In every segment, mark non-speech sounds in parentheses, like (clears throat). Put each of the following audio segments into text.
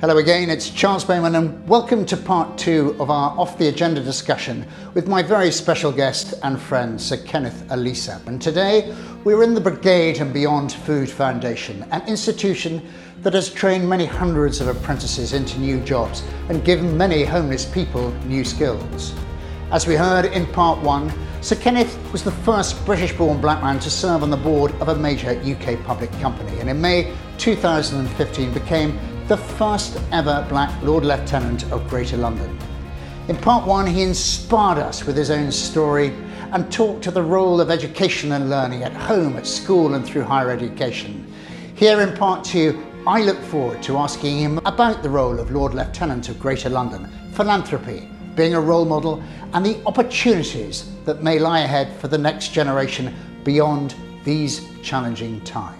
Hello again, it's Charles Bowman, and welcome to part two of our off the agenda discussion with my very special guest and friend, Sir Kenneth Olisa. And today we're in the Brigade and Beyond Food Foundation, an institution that has trained many hundreds of apprentices into new jobs and given many homeless people new skills. As we heard in part one, Sir Kenneth was the first British born black man to serve on the board of a major UK public company, and in May 2015 became the first ever black Lord Lieutenant of Greater London. In part one, he inspired us with his own story and talked to the role of education and learning at home, at school, and through higher education. Here in part two, I look forward to asking him about the role of Lord Lieutenant of Greater London, philanthropy, being a role model, and the opportunities that may lie ahead for the next generation beyond these challenging times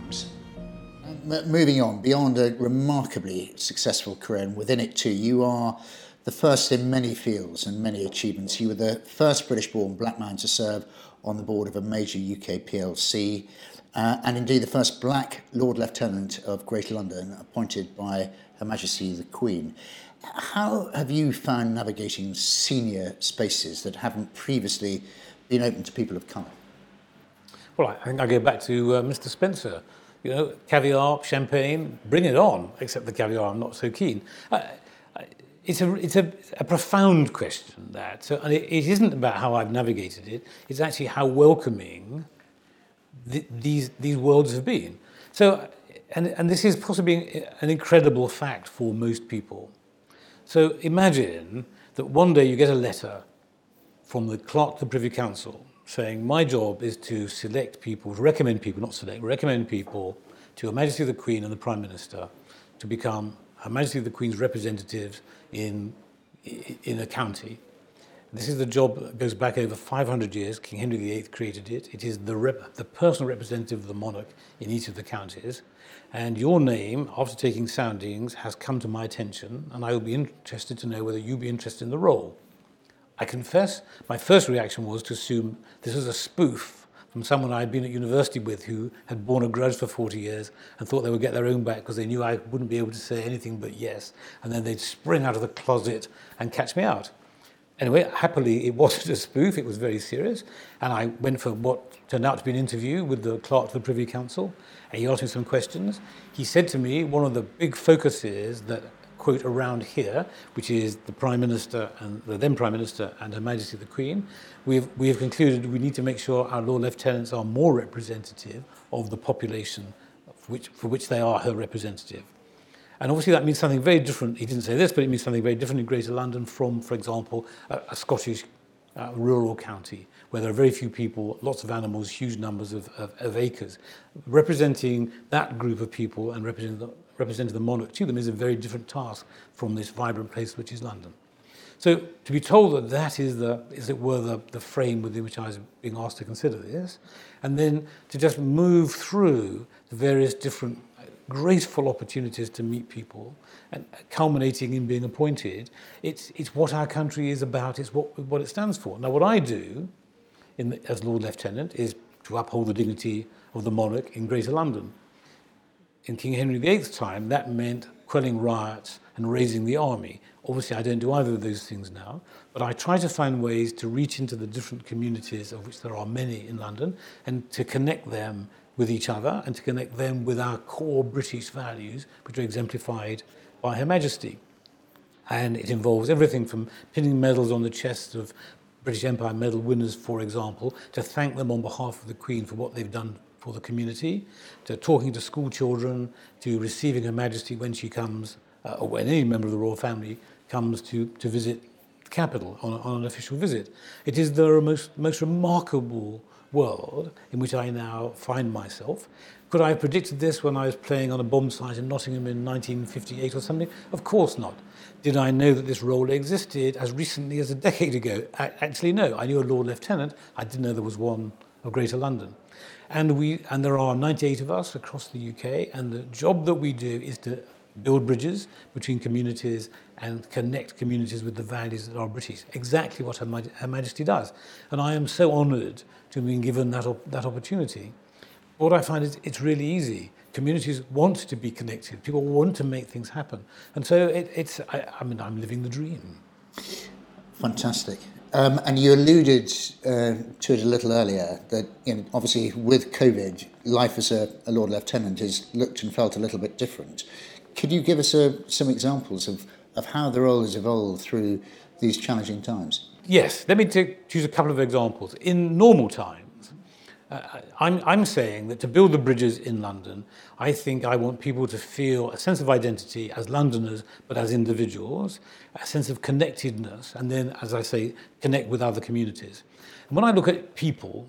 moving on beyond a remarkably successful career, and within it too, you are the first in many fields and many achievements. You were the first British born black man to serve on the board of a major UK PLC, uh, and indeed the first black Lord Lieutenant of Greater London appointed by Her Majesty the Queen. How have you found navigating senior spaces that haven't previously been open to people of colour? Well, I think I go back to uh, Mr. Spencer you know, caviar, champagne, bring it on, except the caviar I'm not so keen. Uh, it's a, it's a, a profound question, that. So, and it, it isn't about how I've navigated it, it's actually how welcoming the, these, these worlds have been. So, and, and this is possibly an incredible fact for most people. So imagine that one day you get a letter from the clerk the Privy Council saying my job is to select people, to recommend people, not select, recommend people to Her Majesty the Queen and the Prime Minister to become Her Majesty the Queen's representatives in, in a county. This is the job that goes back over 500 years. King Henry VIII created it. It is the, rep, the personal representative of the monarch in each of the counties. And your name, after taking soundings, has come to my attention, and I will be interested to know whether you'd be interested in the role. I confess, my first reaction was to assume this was a spoof from someone I'd been at university with who had borne a grudge for 40 years and thought they would get their own back because they knew I wouldn't be able to say anything but yes. And then they'd spring out of the closet and catch me out. Anyway, happily, it (laughs) wasn't a spoof, it was very serious. And I went for what turned out to be an interview with the clerk of the Privy Council. And he asked me some questions. He said to me, one of the big focuses that quote around here, which is the Prime Minister and the then Prime Minister and Her Majesty the Queen, we've, we have concluded we need to make sure our law lieutenants are more representative of the population for which, for which they are her representative. And obviously that means something very different. He didn't say this, but it means something very different in Greater London from, for example, a, a Scottish uh, rural county where there are very few people, lots of animals, huge numbers of, of, of acres. Representing that group of people and representing the, representing the monarch to them is a very different task from this vibrant place which is London. So to be told that that is the, as it were, the, the frame within which I was being asked to consider this, and then to just move through the various different graceful opportunities to meet people, and culminating in being appointed, it's, it's what our country is about, it's what, what it stands for. Now, what I do in the, as Lord Lieutenant is to uphold the dignity of the monarch in Greater London. In King Henry VIII's time, that meant quelling riots and raising the army. Obviously, I don't do either of those things now, but I try to find ways to reach into the different communities, of which there are many in London, and to connect them with each other and to connect them with our core British values, which are exemplified by Her Majesty. And it involves everything from pinning medals on the chests of British Empire medal winners, for example, to thank them on behalf of the Queen for what they've done for the community, to talking to school children, to receiving Her Majesty when she comes, uh, or when any member of the royal family comes to, to visit the capital on, on an official visit. It is the most, most remarkable world in which I now find myself. Could I have predicted this when I was playing on a bomb site in Nottingham in 1958 or something? Of course not. Did I know that this role existed as recently as a decade ago? I, actually, no. I knew a Lord Lieutenant. I didn't know there was one of Greater London. And, we, and there are 98 of us across the UK, and the job that we do is to build bridges between communities and connect communities with the values that are British. Exactly what Her, Maj Her Majesty does. And I am so honoured to have been given that, op that opportunity. What I find is it's really easy. Communities want to be connected. People want to make things happen. And so it, it's, I, I mean, I'm living the dream. Fantastic. Um, and you alluded uh, to it a little earlier that, you know, obviously, with COVID, life as a, a Lord Lieutenant has looked and felt a little bit different. Could you give us uh, some examples of, of how the role has evolved through these challenging times? Yes, let me take, choose a couple of examples. In normal times, uh, I'm, I'm saying that to build the bridges in London, I think I want people to feel a sense of identity as Londoners, but as individuals, a sense of connectedness, and then, as I say, connect with other communities. And when I look at people,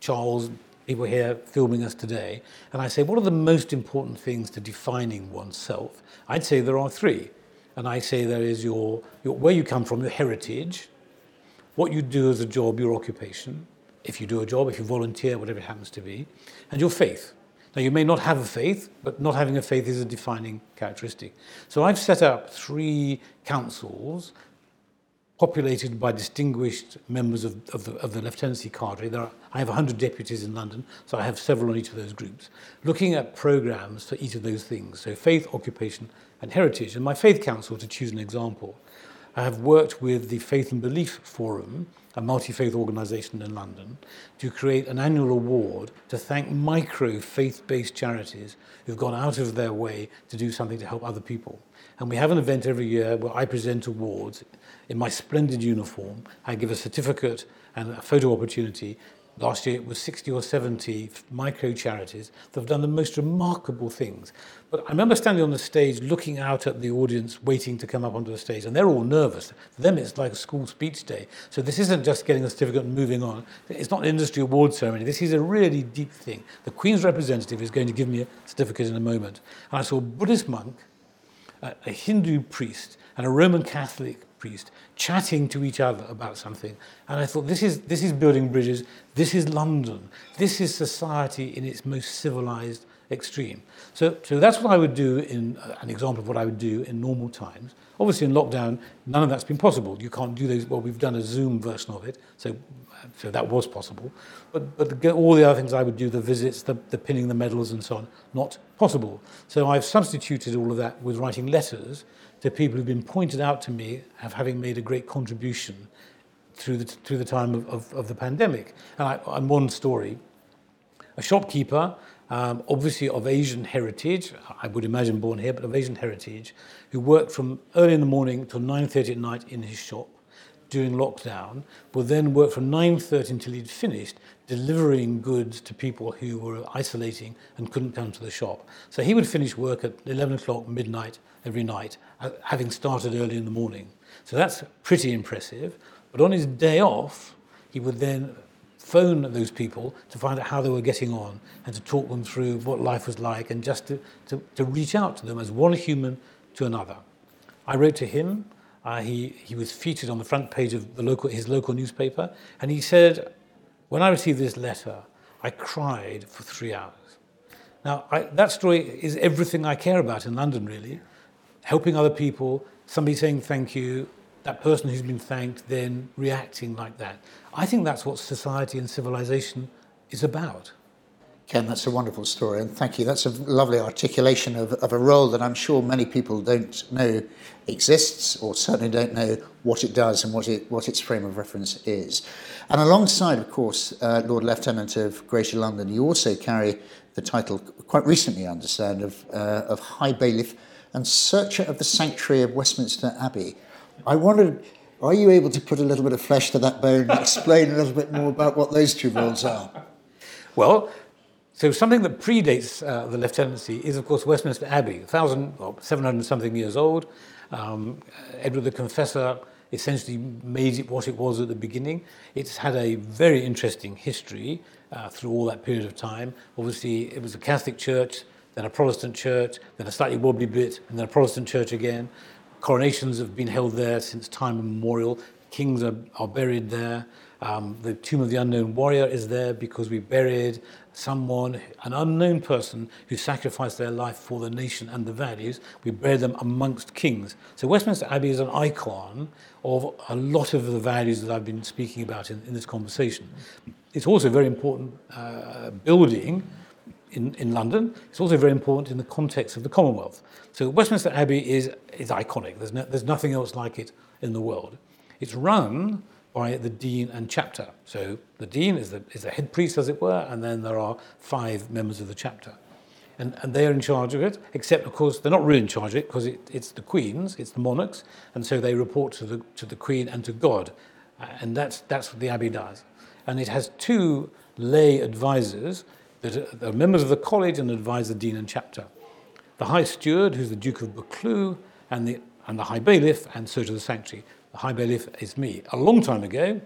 Charles, people here filming us today, and I say, what are the most important things to defining oneself? I'd say there are three. And I say there is your, your where you come from, your heritage, what you do as a job, your occupation, if you do a job, if you volunteer, whatever it happens to be, and your faith. Now, you may not have a faith, but not having a faith is a defining characteristic. So I've set up three councils populated by distinguished members of, of, the, of the lieutenancy cadre. There are, I have 100 deputies in London, so I have several on each of those groups, looking at programs for each of those things. So faith, occupation, and heritage. And my faith council, to choose an example, I have worked with the Faith and Belief Forum, a multi-faith organisation in London, to create an annual award to thank micro faith-based charities who've gone out of their way to do something to help other people. And we have an event every year where I present awards in my splendid uniform. I give a certificate and a photo opportunity Last year it was 60 or 70 micro charities that have done the most remarkable things. But I remember standing on the stage looking out at the audience waiting to come up onto the stage, and they're all nervous. For them, it's like a school speech day. So this isn't just getting a certificate and moving on. It's not an industry award ceremony. This is a really deep thing. The Queen's representative is going to give me a certificate in a moment. And I saw a Buddhist monk, a Hindu priest, and a Roman Catholic priest chatting to each other about something. And I thought, this is, this is building bridges, this is London, this is society in its most civilized extreme. So, so that's what I would do in uh, an example of what I would do in normal times. Obviously, in lockdown, none of that's been possible. You can't do those. Well, we've done a Zoom version of it, so so that was possible. But but the, all the other things I would do, the visits, the, the pinning the medals, and so on, not possible. So I've substituted all of that with writing letters the people who've been pointed out to me as having made a great contribution through the, through the time of, of, of the pandemic. And, I, and one story, a shopkeeper, um, obviously of Asian heritage, I would imagine born here, but of Asian heritage, who worked from early in the morning till 9.30 at night in his shop during lockdown, would then work from 9.30 until he'd finished delivering goods to people who were isolating and couldn't come to the shop. So he would finish work at 11 o'clock, midnight, every night, having started early in the morning. So that's pretty impressive. But on his day off, he would then phone those people to find out how they were getting on and to talk them through what life was like and just to, to, to reach out to them as one human to another. I wrote to him. Uh, he, he was featured on the front page of the local, his local newspaper, and he said, When I received this letter, I cried for three hours. Now, I, that story is everything I care about in London, really. Helping other people, somebody saying thank you, that person who's been thanked then reacting like that. I think that's what society and civilization is about. Ken, that's a wonderful story, and thank you. That's a lovely articulation of, of a role that I'm sure many people don't know exists, or certainly don't know what it does and what, it, what its frame of reference is. And alongside, of course, uh, Lord Lieutenant of Greater London, you also carry the title, quite recently, I understand, of, uh, of High Bailiff and Searcher of the Sanctuary of Westminster Abbey. I wondered, are you able to put a little bit of flesh to that bone and explain a little bit more about what those two roles are? Well, so something that predates uh, the lieutenancy is, of course, Westminster Abbey, 1,000 or 700 something years old. Um, Edward the Confessor essentially made it what it was at the beginning. It's had a very interesting history uh, through all that period of time. Obviously, it was a Catholic church then a Protestant church, then a slightly wobbly bit, and then a Protestant church again. Coronations have been held there since time immemorial. Kings are, are buried there. Um, the tomb of the unknown warrior is there because we buried someone, an unknown person who sacrificed their life for the nation and the values. We buried them amongst kings. So Westminster Abbey is an icon of a lot of the values that I've been speaking about in, in this conversation. It's also a very important uh, building in, in London. It's also very important in the context of the Commonwealth. So Westminster Abbey is, is iconic. There's, no, there's nothing else like it in the world. It's run by the dean and chapter. So the dean is the, is the head priest, as it were, and then there are five members of the chapter. And, and they are in charge of it, except, of course, they're not really in charge of it because it, it's the queens, it's the monarchs, and so they report to the, to the queen and to God. And that's, that's what the abbey does. And it has two lay advisors that are members of the college and advise the dean and chapter. The High Steward, who's the Duke of Buccleuch, and the, and the High Bailiff, and Searcher of the Sanctuary. The High Bailiff is me. A long time ago,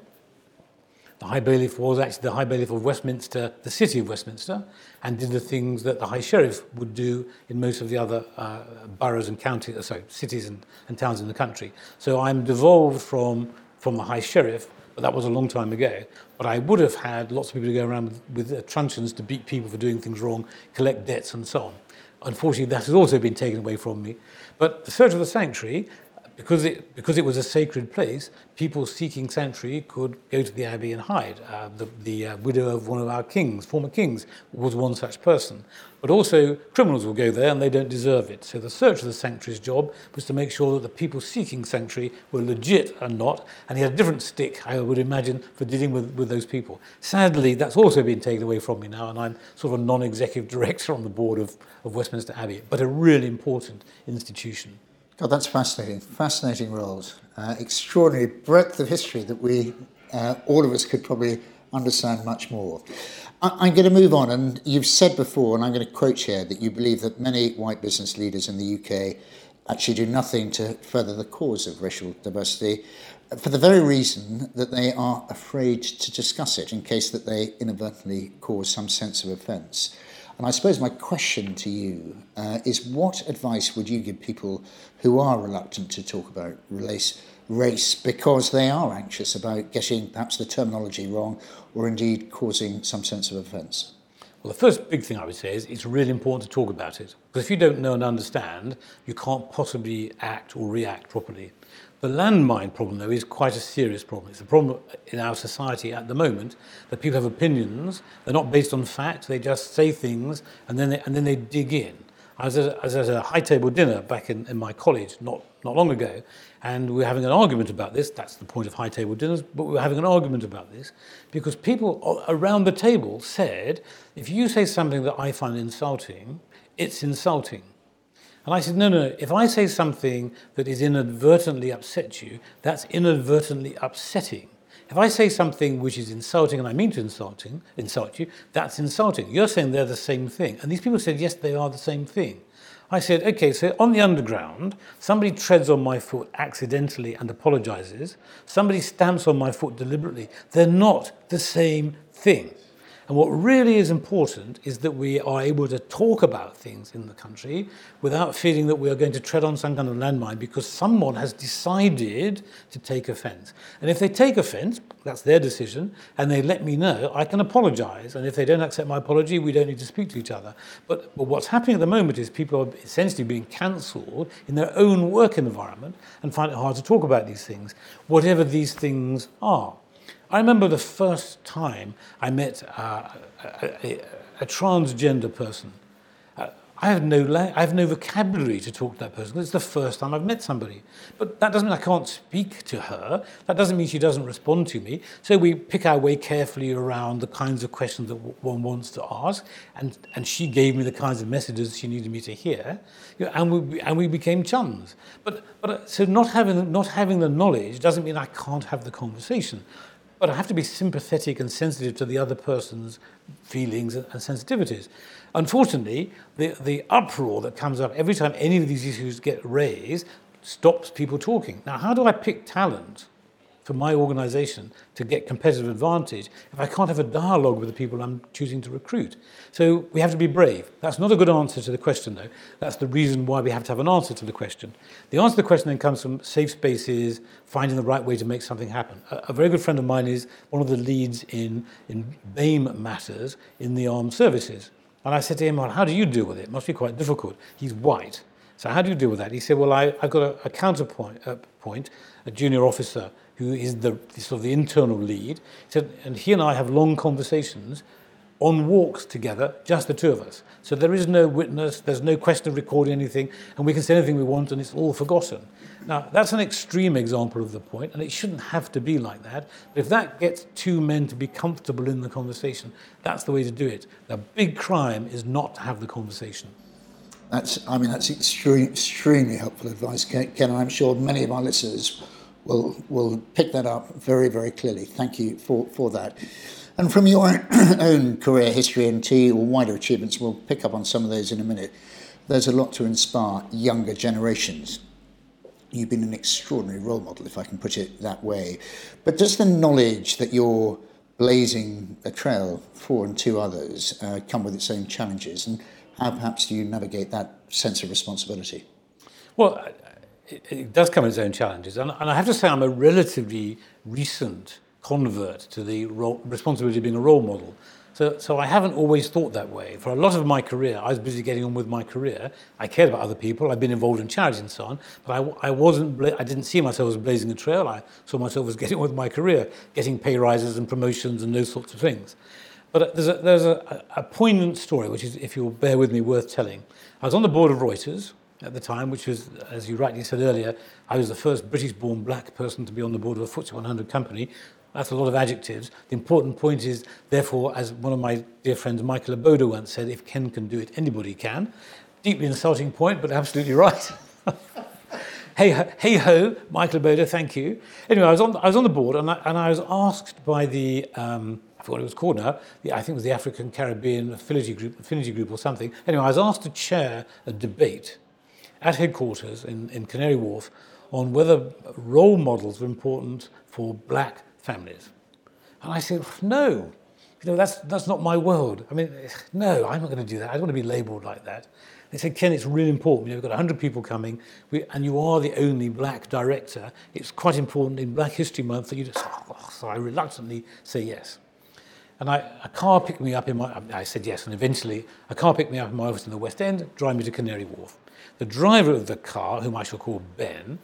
the High Bailiff was actually the High Bailiff of Westminster, the city of Westminster, and did the things that the High Sheriff would do in most of the other uh, boroughs and counties, uh, sorry, cities and, and towns in the country. So I'm devolved from, from the High Sheriff, but that was a long time ago. But I would have had lots of people to go around with, with uh, truncheons to beat people for doing things wrong, collect debts, and so on. Unfortunately, that has also been taken away from me. But the Searcher of the Sanctuary because it, because it was a sacred place, people seeking sanctuary could go to the abbey and hide. Uh, the the uh, widow of one of our kings, former kings, was one such person. But also, criminals will go there and they don't deserve it. So the search of the sanctuary's job was to make sure that the people seeking sanctuary were legit and not. And he had a different stick, I would imagine, for dealing with, with those people. Sadly, that's also been taken away from me now, and I'm sort of a non executive (laughs) director on the board of, of Westminster Abbey, but a really important institution. God, that's fascinating. Fascinating roles. Uh, extraordinary breadth of history that we, uh, all of us, could probably understand much more. I, am going to move on, and you've said before, and I'm going to quote here, that you believe that many white business leaders in the UK actually do nothing to further the cause of racial diversity for the very reason that they are afraid to discuss it in case that they inadvertently cause some sense of offence. And I suppose my question to you uh, is what advice would you give people who are reluctant to talk about race, race because they are anxious about getting perhaps the terminology wrong or indeed causing some sense of offence? Well, the first big thing I would say is it's really important to talk about it. Because if you don't know and understand, you can't possibly act or react properly. The landmine problem, though, is quite a serious problem. It's a problem in our society at the moment that people have opinions. They're not based on fact. They just say things and then they, and then they dig in. I was, at, was at a high table dinner back in, in my college not, not long ago, and we were having an argument about this. That's the point of high table dinners, but we were having an argument about this because people around the table said, if you say something that I find insulting, it's insulting. And I said, no, no, if I say something that is inadvertently upset you, that's inadvertently upsetting. If I say something which is insulting and I mean to insulting, insult you, that's insulting. You're saying they're the same thing. And these people said, yes, they are the same thing. I said, okay, so on the underground, somebody treads on my foot accidentally and apologizes. Somebody stamps on my foot deliberately. They're not the same thing. And what really is important is that we are able to talk about things in the country without feeling that we are going to tread on some kind of landmine because someone has decided to take offence. And if they take offence, that's their decision, and they let me know, I can apologise. And if they don't accept my apology, we don't need to speak to each other. But, but what's happening at the moment is people are essentially being cancelled in their own work environment and find it hard to talk about these things, whatever these things are. I remember the first time I met uh, a, a, a transgender person. Uh, I have no la- I have no vocabulary to talk to that person. It's the first time I've met somebody. But that doesn't mean I can't speak to her. That doesn't mean she doesn't respond to me. So we pick our way carefully around the kinds of questions that one wants to ask, and and she gave me the kinds of messages she needed me to hear, you know, and we and we became chums. But but uh, so not having not having the knowledge doesn't mean I can't have the conversation. But I have to be sympathetic and sensitive to the other person's feelings and, sensitivities. Unfortunately, the, the uproar that comes up every time any of these issues get raised stops people talking. Now, how do I pick talent for my organization to get competitive advantage if I can't have a dialogue with the people I'm choosing to recruit? So we have to be brave. That's not a good answer to the question, though. That's the reason why we have to have an answer to the question. The answer to the question then comes from safe spaces, finding the right way to make something happen. A, a very good friend of mine is one of the leads in, in BAME matters in the armed services. And I said to him, well, how do you deal with it? It must be quite difficult. He's white. So how do you deal with that? He said, well, I, have got a, a counterpoint, a, point, a junior officer who is the, sort of the internal lead. Said, and he and I have long conversations on walks together, just the two of us. So there is no witness, there's no question of recording anything, and we can say anything we want and it's all forgotten. Now, that's an extreme example of the point, and it shouldn't have to be like that. But if that gets two men to be comfortable in the conversation, that's the way to do it. The big crime is not to have the conversation. That's, I mean, that's extreme, extremely helpful advice, Ken. And I'm sure many of our listeners will, will pick that up very, very clearly. Thank you for, for that. And from your (clears throat) own career history and T or wider achievements, we'll pick up on some of those in a minute. There's a lot to inspire younger generations. You've been an extraordinary role model, if I can put it that way. But does the knowledge that you're blazing a trail for and to others uh, come with its own challenges? And how perhaps do you navigate that sense of responsibility? Well, it, it does come with its own challenges. And, and, I have to say, I'm a relatively recent convert to the role, responsibility of being a role model. So, so I haven't always thought that way. For a lot of my career, I was busy getting on with my career. I cared about other people. I've been involved in charities and so on. But I, I wasn't. I didn't see myself as blazing a trail. I saw myself as (laughs) getting on with my career, getting pay rises and promotions and those sorts of things. But uh, there's a, there's a, a poignant story, which is, if you'll bear with me, worth telling. I was on the board of Reuters at the time, which was, as you rightly said earlier, I was the first British-born black person to be on the board of a FTSE 100 company. That's a lot of adjectives. The important point is, therefore, as one of my dear friends, Michael Aboda, once said, if Ken can do it, anybody can. Deeply insulting point, but absolutely right. (laughs) hey ho, Michael Aboda, thank you. Anyway, I was on, I was on the board and I, and I was asked by the, um, I forgot what it was called now, the, I think it was the African Caribbean Affinity Group, Affinity Group or something. Anyway, I was asked to chair a debate at headquarters in, in Canary Wharf on whether role models were important for black families. And I said, no, you know, that's, that's not my world. I mean, no, I'm not going to do that. I don't want to be labelled like that. They said, Ken, it's really important. You know, we've got 100 people coming, we, and you are the only black director. It's quite important in Black History Month that you just, oh, so I reluctantly say yes. And I, a car picked me up in my, I said yes, and eventually a car picked me up in my office in the West End, drive me to Canary Wharf. The driver of the car, whom I shall call Ben,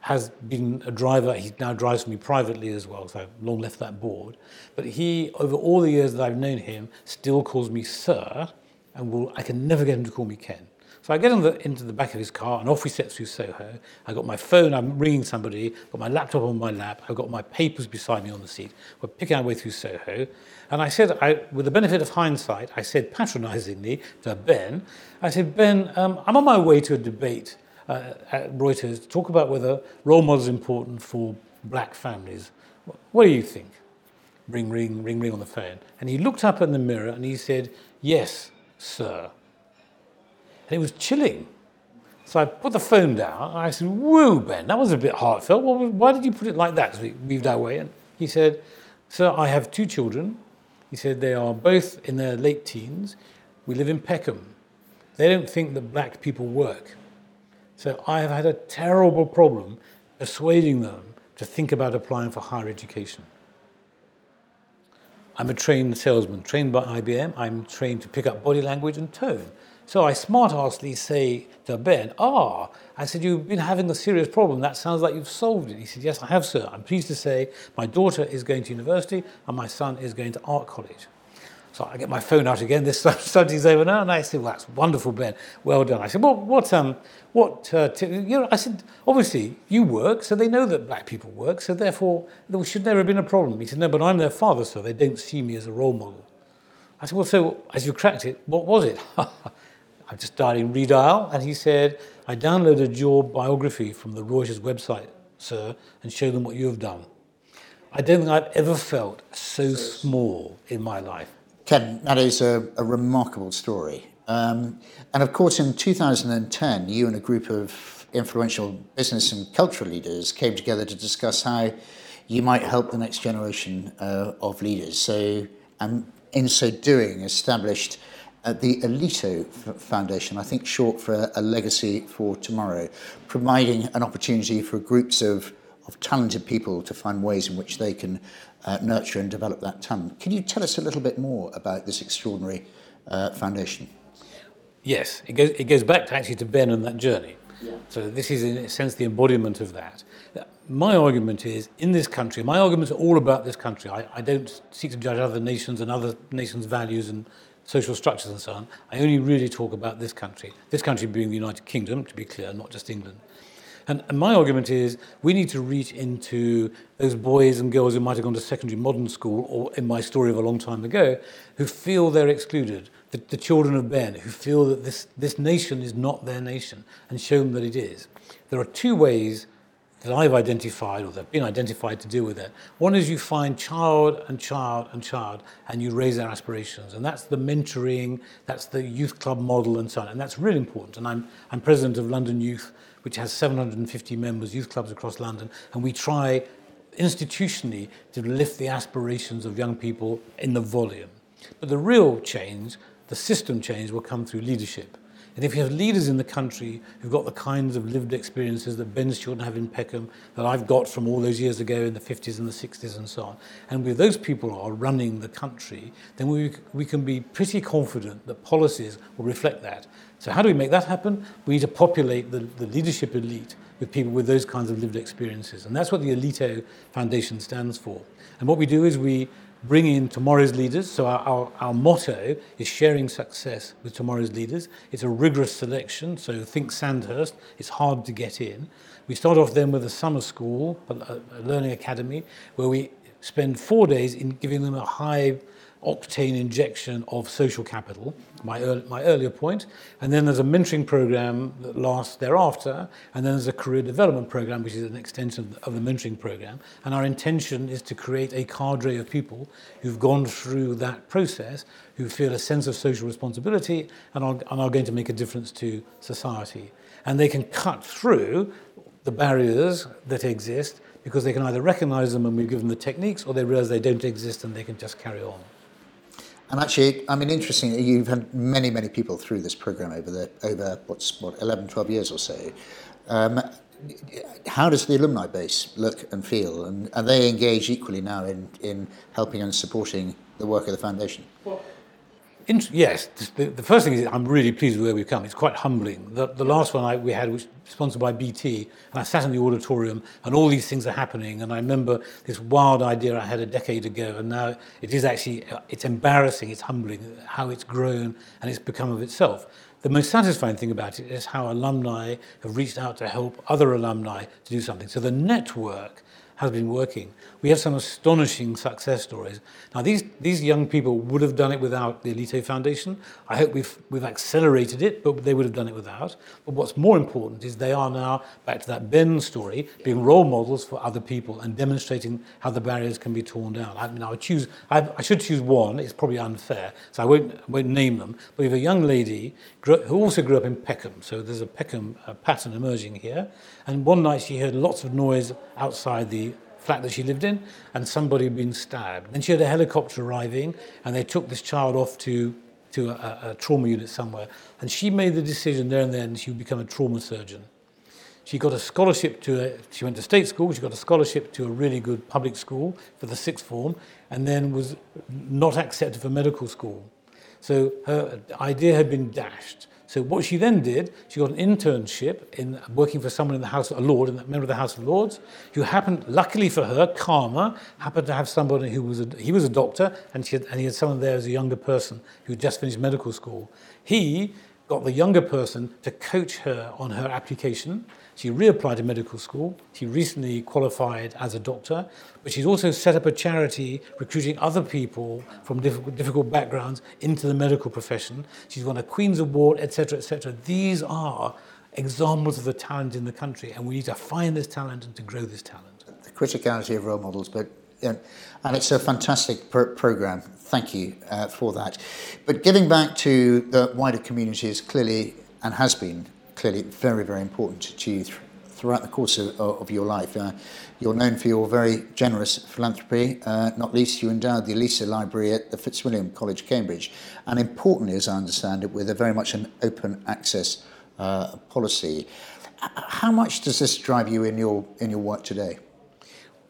has been a driver. He now drives for me privately as well, so I've long left that board. But he, over all the years that I've known him, still calls me sir, and will, I can never get him to call me Ken. So I get the, into the back of his car and off we set through Soho. I got my phone, I'm ringing somebody, got my laptop on my lap, I've got my papers beside me on the seat. We're picking our way through Soho. And I said, I, with the benefit of hindsight, I said patronizingly to Ben, I said, Ben, um, I'm on my way to a debate uh, at Reuters to talk about whether role models are important for black families. What do you think? Ring, ring, ring, ring on the phone. And he looked up in the mirror and he said, Yes, sir. And it was chilling. So I put the phone down and I said, Whoa, Ben, that was a bit heartfelt. Well, why did you put it like that? So we moved our way. And he said, Sir, I have two children. He said, They are both in their late teens. We live in Peckham. They don't think that black people work. So I have had a terrible problem persuading them to think about applying for higher education. I'm a trained salesman, trained by IBM. I'm trained to pick up body language and tone. So I smart-assly say to Ben, ah, I said, you've been having a serious problem. That sounds like you've solved it. He said, yes, I have, sir. I'm pleased to say my daughter is going to university and my son is going to art college. So I get my phone out again. This (laughs) subject's over now, and I said, "Well, that's wonderful, Ben. Well done." I said, "Well, what, um, what, uh, t- you know?" I said, "Obviously, you work, so they know that black people work, so therefore there should never have been a problem." He said, "No, but I'm their father, so they don't see me as a role model." I said, "Well, so as you cracked it, what was it?" (laughs) I just dialing redial, and he said, "I downloaded your biography from the Reuters website, sir, and showed them what you have done." I don't think I've ever felt so small in my life. Ken, that is a, a remarkable story. Um, and of course, in 2010, you and a group of influential business and cultural leaders came together to discuss how you might help the next generation uh, of leaders. So, in so doing, established uh, the Aleto Foundation, I think short for a, a legacy for tomorrow, providing an opportunity for groups of, of talented people to find ways in which they can uh, nurture and develop that talent. Can you tell us a little bit more about this extraordinary uh, foundation? Yes, it goes, it goes back to actually to Ben and that journey. Yeah. So this is, in a sense, the embodiment of that. My argument is, in this country, my arguments are all about this country. I, I don't seek to judge other nations and other nations' values and social structures and so on, I only really talk about this country, this country being the United Kingdom, to be clear, not just England. And, and my argument is we need to reach into those boys and girls who might have gone to secondary modern school, or in my story of a long time ago, who feel they're excluded, the, the children of Ben, who feel that this, this nation is not their nation, and show them that it is. There are two ways that I've identified or that have been identified to deal with it. One is you find child and child and child and you raise their aspirations. And that's the mentoring, that's the youth club model and so on. And that's really important. And I'm, I'm president of London Youth, which has 750 members, youth clubs across London. And we try institutionally to lift the aspirations of young people in the volume. But the real change, the system change, will come through leadership. And if you have leaders in the country who've got the kinds of lived experiences that Ben's children have in Peckham, that I've got from all those years ago in the 50s and the 60s and so on, and where those people are running the country, then we, we can be pretty confident that policies will reflect that. So how do we make that happen? We need to populate the, the leadership elite with people with those kinds of lived experiences. And that's what the Elito Foundation stands for. And what we do is we bring in tomorrow's leaders. So our, our, our, motto is sharing success with tomorrow's leaders. It's a rigorous selection. So think Sandhurst. It's hard to get in. We start off then with a summer school, a, a learning academy, where we spend four days in giving them a high octane injection of social capital, my, my earlier point. And then there's a mentoring program that lasts thereafter. And then there's a career development program, which is an extension of the mentoring program. And our intention is to create a cadre of people who've gone through that process, who feel a sense of social responsibility and are, and are going to make a difference to society. And they can cut through the barriers that exist because they can either recognize them and we give them the techniques or they realize they don't exist and they can just carry on. And actually, I mean, interesting, you've had many, many people through this program over the over what's what 11, 12 years or so. Um, how does the alumni base look and feel, and are they engaged equally now in, in helping and supporting the work of the foundation? Well, yes, the, the, first thing is I'm really pleased with where we've come. It's quite humbling. The, the last one I, we had was sponsored by BT, and I sat in the auditorium, and all these things are happening. And I remember this wild idea I had a decade ago, and now it is actually uh, it's embarrassing, it's humbling how it's grown and it's become of itself. The most satisfying thing about it is how alumni have reached out to help other alumni to do something. So the network has been working. We have some astonishing success stories. Now, these, these young people would have done it without the Aleto Foundation. I hope we've, we've accelerated it, but they would have done it without. But what's more important is they are now, back to that Ben story, being role models for other people and demonstrating how the barriers can be torn down. I mean, I, would choose, I, I should choose one, it's probably unfair, so I won't, won't name them. But we have a young lady who also grew up in Peckham, so there's a Peckham uh, pattern emerging here. And one night she heard lots of noise outside the flat that she lived in, and somebody had been stabbed. Then she had a helicopter arriving, and they took this child off to, to a, a trauma unit somewhere. And she made the decision there and then she would become a trauma surgeon. She got a scholarship to a, she went to state school, she got a scholarship to a really good public school for the sixth form, and then was not accepted for medical school. So her idea had been dashed. So what she then did, she got an internship in working for someone in the House, a Lord, a member of the House of Lords, who happened, luckily for her, Karma, happened to have somebody who was a, he was a doctor, and, she had, and he had someone there as a younger person who had just finished medical school. He got the younger person to coach her on her application, she reapplied to medical school. She recently qualified as a doctor, but she's also set up a charity recruiting other people from difficult, difficult backgrounds into the medical profession. She's won a Queen's Award, etc., etc. These are examples of the talent in the country, and we need to find this talent and to grow this talent. The criticality of role models, but and it's a fantastic pro- program. Thank you uh, for that. But giving back to the wider community is clearly and has been clearly very, very important to you th- throughout the course of, of your life. Uh, you're known for your very generous philanthropy, uh, not least you endowed the Olisa Library at the Fitzwilliam College, Cambridge, and importantly, as I understand it, with a very much an open access uh, policy. How much does this drive you in your, in your work today?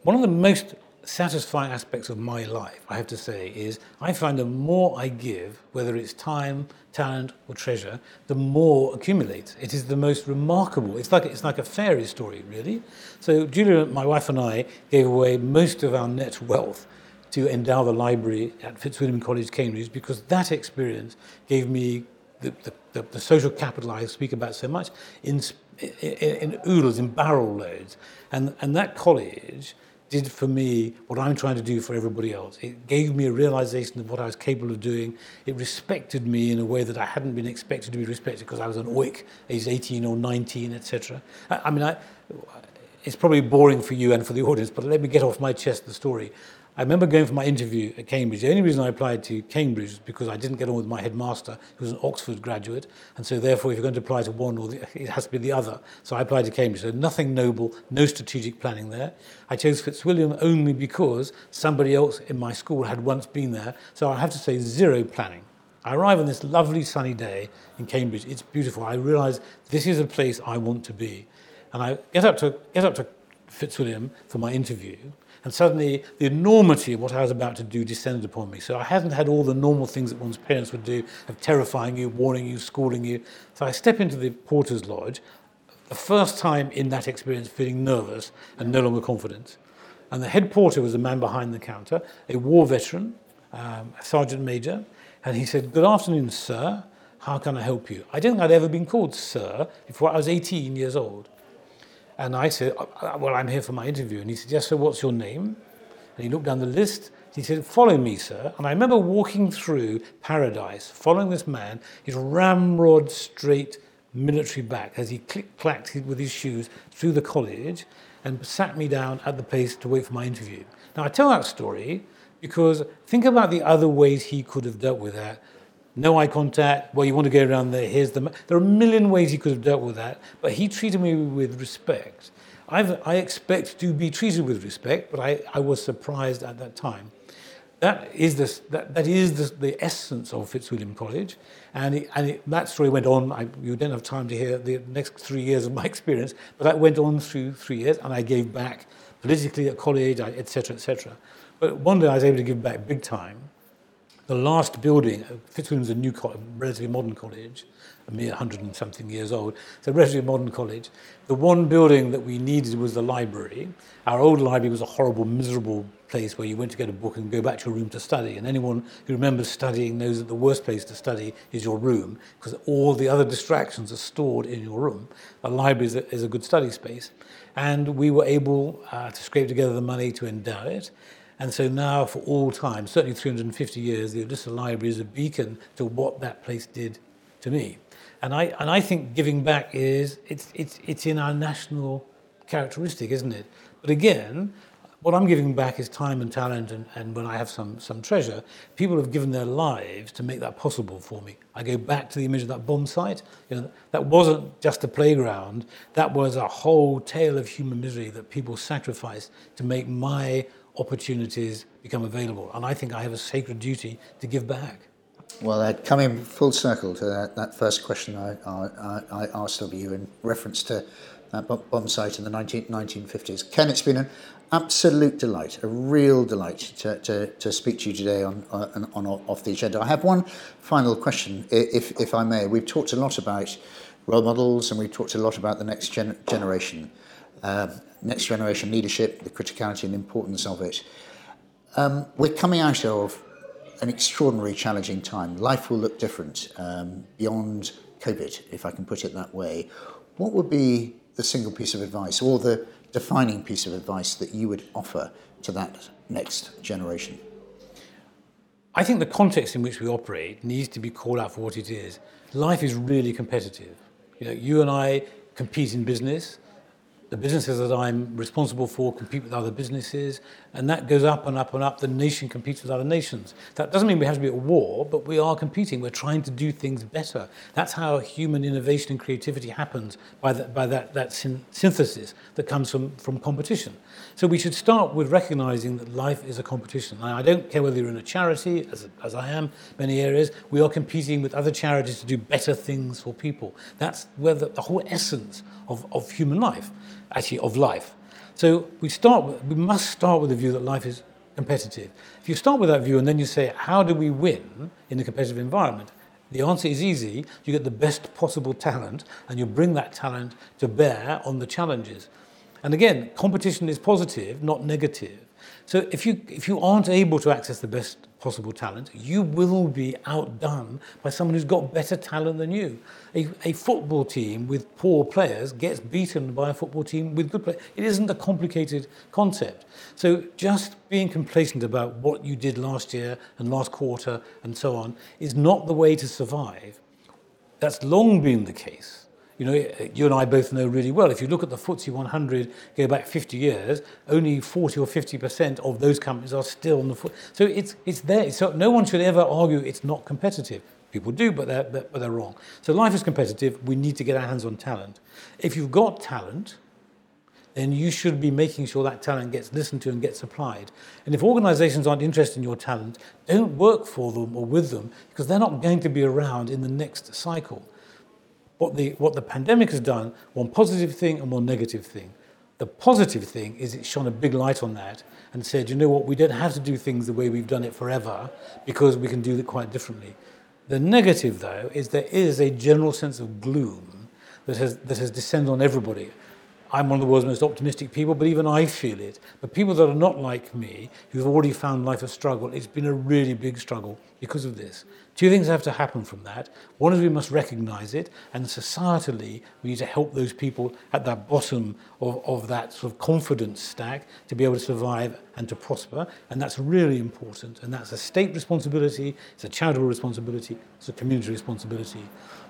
One of the most satisfying aspects of my life, I have to say, is I find the more I give, whether it's time, talent, or treasure, the more accumulates. It is the most remarkable. It's like it's like a fairy story, really. So Julia, my wife, and I gave away most of our net wealth to endow the library at Fitzwilliam College, Cambridge, because that experience gave me the, the, the, the social capital I speak about so much in, in, in oodles, in barrel loads. And, and that college did for me what I'm trying to do for everybody else. It gave me a realization of what I was capable of doing. It respected me in a way that I hadn't been expected to be respected because I was an oik, age 18 or 19, etc. I, I mean, I, it's probably boring for you and for the audience, but let me get off my chest the story. I remember going for my interview at Cambridge. The only reason I applied to Cambridge was because I didn't get on with my headmaster, who was an Oxford graduate, and so therefore, if you're going to apply to one, or the, it has to be the other. So I applied to Cambridge. So nothing noble, no strategic planning there. I chose Fitzwilliam only because somebody else in my school had once been there. So I have to say zero planning. I arrive on this lovely sunny day in Cambridge. It's beautiful. I realise this is a place I want to be, and I get up to get up to Fitzwilliam for my interview. And suddenly, the enormity of what I was about to do descended upon me. So I hadn't had all the normal things that one's parents would do of terrifying you, warning you, schooling you. So I step into the porter's lodge, the first time in that experience feeling nervous and no longer confident. And the head porter was a man behind the counter, a war veteran, um, a sergeant major, and he said, Good afternoon, sir. How can I help you? I don't think I'd ever been called sir before I was 18 years old. And I said, uh, uh, Well, I'm here for my interview. And he said, Yes, sir, what's your name? And he looked down the list. He said, Follow me, sir. And I remember walking through Paradise, following this man, his ramrod straight military back, as he click clacked with his shoes through the college and sat me down at the place to wait for my interview. Now, I tell that story because think about the other ways he could have dealt with that no eye contact. Well, you want to go around there. Here's the. There are a million ways he could have dealt with that, but he treated me with respect. I've, I expect to be treated with respect, but I, I was surprised at that time. That is, that, that is the essence of Fitzwilliam College. And, it, and it, that story went on. I, you don't have time to hear the next three years of my (laughs) experience, but that went on through three years, and I gave back politically at college, etc., etc. But one day I was able to give back big time the last building, Fitzwilliam's a new, relatively modern college, a mere hundred and something years old. It's a relatively modern college. The one building that we needed was the library. Our old library was a horrible, miserable place where you went to get a book and go back to your room to study. And anyone who remembers studying knows that the worst place to study is your room because all the other distractions are stored in your room. A library is a, is a good study space. And we were able uh, to scrape together the money to endow it. And so now, for all time, certainly 350 years, the Olisa Library is a beacon to what that place did to me. And I, and I think giving back is, it's, it's, it's in our national characteristic, isn't it? But again, what I'm giving back is time and talent, and, and when I have some, some treasure, people have given their lives to make that possible for me. I go back to the image of that bomb site. You know, that wasn't just a playground, that was a whole tale of human misery that people sacrificed to make my opportunities become available. And I think I have a sacred duty to give back. Well, uh, coming full circle to that, that first question I, I, I, asked of you in reference to that bomb site in the 19, 1950s. Ken, it's been an absolute delight, a real delight to, to, to speak to you today on, on, on Off the Agenda. I have one final question, if, if I may. We've talked a lot about role models and we've talked a lot about the next gen- generation uh, next generation leadership, the criticality and importance of it. Um, we're coming out of an extraordinary challenging time. Life will look different um, beyond COVID, if I can put it that way. What would be the single piece of advice or the defining piece of advice that you would offer to that next generation? I think the context in which we operate needs to be called out for what it is. Life is really competitive. You know, you and I compete in business the businesses that I'm responsible for compete with other businesses, and that goes up and up and up. The nation competes with other nations. That doesn't mean we have to be at war, but we are competing. We're trying to do things better. That's how human innovation and creativity happens by, the, by that, that syn- synthesis that comes from, from competition. So we should start with recognizing that life is a competition. I don't care whether you're in a charity, as, as I am, many areas, we are competing with other charities to do better things for people. That's where the, the whole essence of, of human life actually of life. So we start. With, we must start with the view that life is competitive. If you start with that view and then you say, how do we win in a competitive environment? The answer is easy. You get the best possible talent and you bring that talent to bear on the challenges. And again, competition is positive, not negative. So if you, if you aren't able to access the best possible talent, you will be outdone by someone who's got better talent than you. A, a football team with poor players gets beaten by a football team with good players. It isn't a complicated concept. So just being complacent about what you did last year and last quarter and so on is not the way to survive. That's long been the case. You know, you and I both know really well. If you look at the FTSE 100, go back 50 years, only 40 or 50% of those companies are still on the foot. So it's it's there. So no one should ever argue it's not competitive. People do, but they're, but they're wrong. So life is competitive. We need to get our hands on talent. If you've got talent, then you should be making sure that talent gets listened to and gets applied. And if organizations aren't interested in your talent, don't work for them or with them because they're not going to be around in the next cycle what the, what the pandemic has done, one positive thing and one negative thing. The positive thing is it shone a big light on that and said, you know what, we don't have to do things the way we've done it forever because we can do it quite differently. The negative, though, is there is a general sense of gloom that has, that has descended on everybody. I'm one of the world's most optimistic people, but even I feel it. But people that are not like me, who've already found life a struggle, it's been a really big struggle because of this. Two things have to happen from that. One is we must recognize it, and societally, we need to help those people at the bottom of, of that sort of confidence stack to be able to survive and to prosper. And that's really important. And that's a state responsibility, it's a charitable responsibility, it's a community responsibility.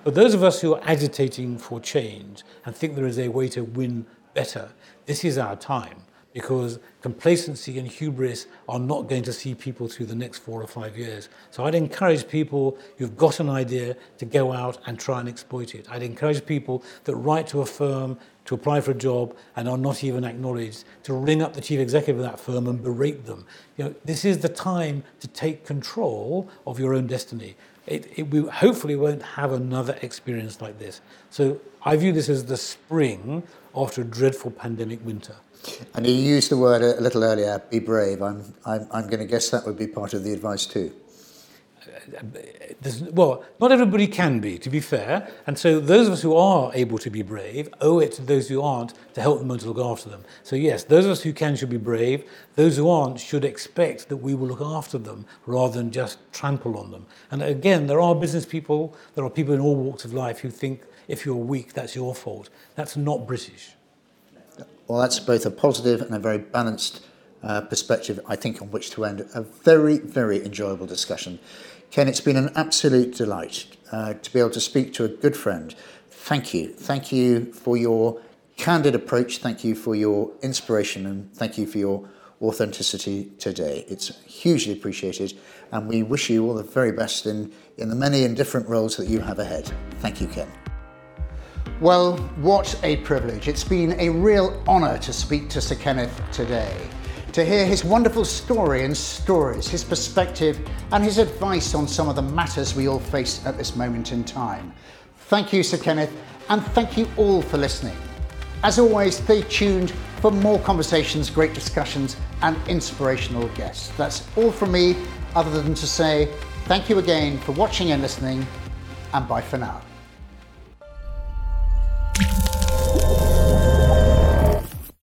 But those of us who are agitating for change and think there is a way to win better, this is our time because complacency and hubris are not going to see people through the next four or five years. So I'd encourage people who've got an idea to go out and try and exploit it. I'd encourage people that write to a firm to apply for a job and are not even acknowledged to ring up the chief executive of that firm and berate them. You know, this is the time to take control of your own destiny it, it, we hopefully won't have another experience like this. So I view this as the spring after a dreadful pandemic winter. And you used the word a little earlier, be brave. I'm, I'm, I'm going to guess that would be part of the advice too well, not everybody can be, to be fair. And so those of us who are able to be brave owe it to those who aren't to help them and to look after them. So, yes, those of us who can should be brave. Those who aren't should expect that we will look after them rather than just trample on them. And again, there are business people, there are people in all walks of life who think if you're weak, that's your fault. That's not British. Well, that's both a positive and a very balanced uh, perspective, I think, on which to end a very, very enjoyable discussion. Ken, it's been an absolute delight uh, to be able to speak to a good friend. Thank you. Thank you for your candid approach. Thank you for your inspiration and thank you for your authenticity today. It's hugely appreciated and we wish you all the very best in, in the many and different roles that you have ahead. Thank you, Ken. Well, what a privilege. It's been a real honour to speak to Sir Kenneth today to hear his wonderful story and stories, his perspective, and his advice on some of the matters we all face at this moment in time. Thank you, Sir Kenneth, and thank you all for listening. As always, stay tuned for more conversations, great discussions, and inspirational guests. That's all from me, other than to say thank you again for watching and listening, and bye for now.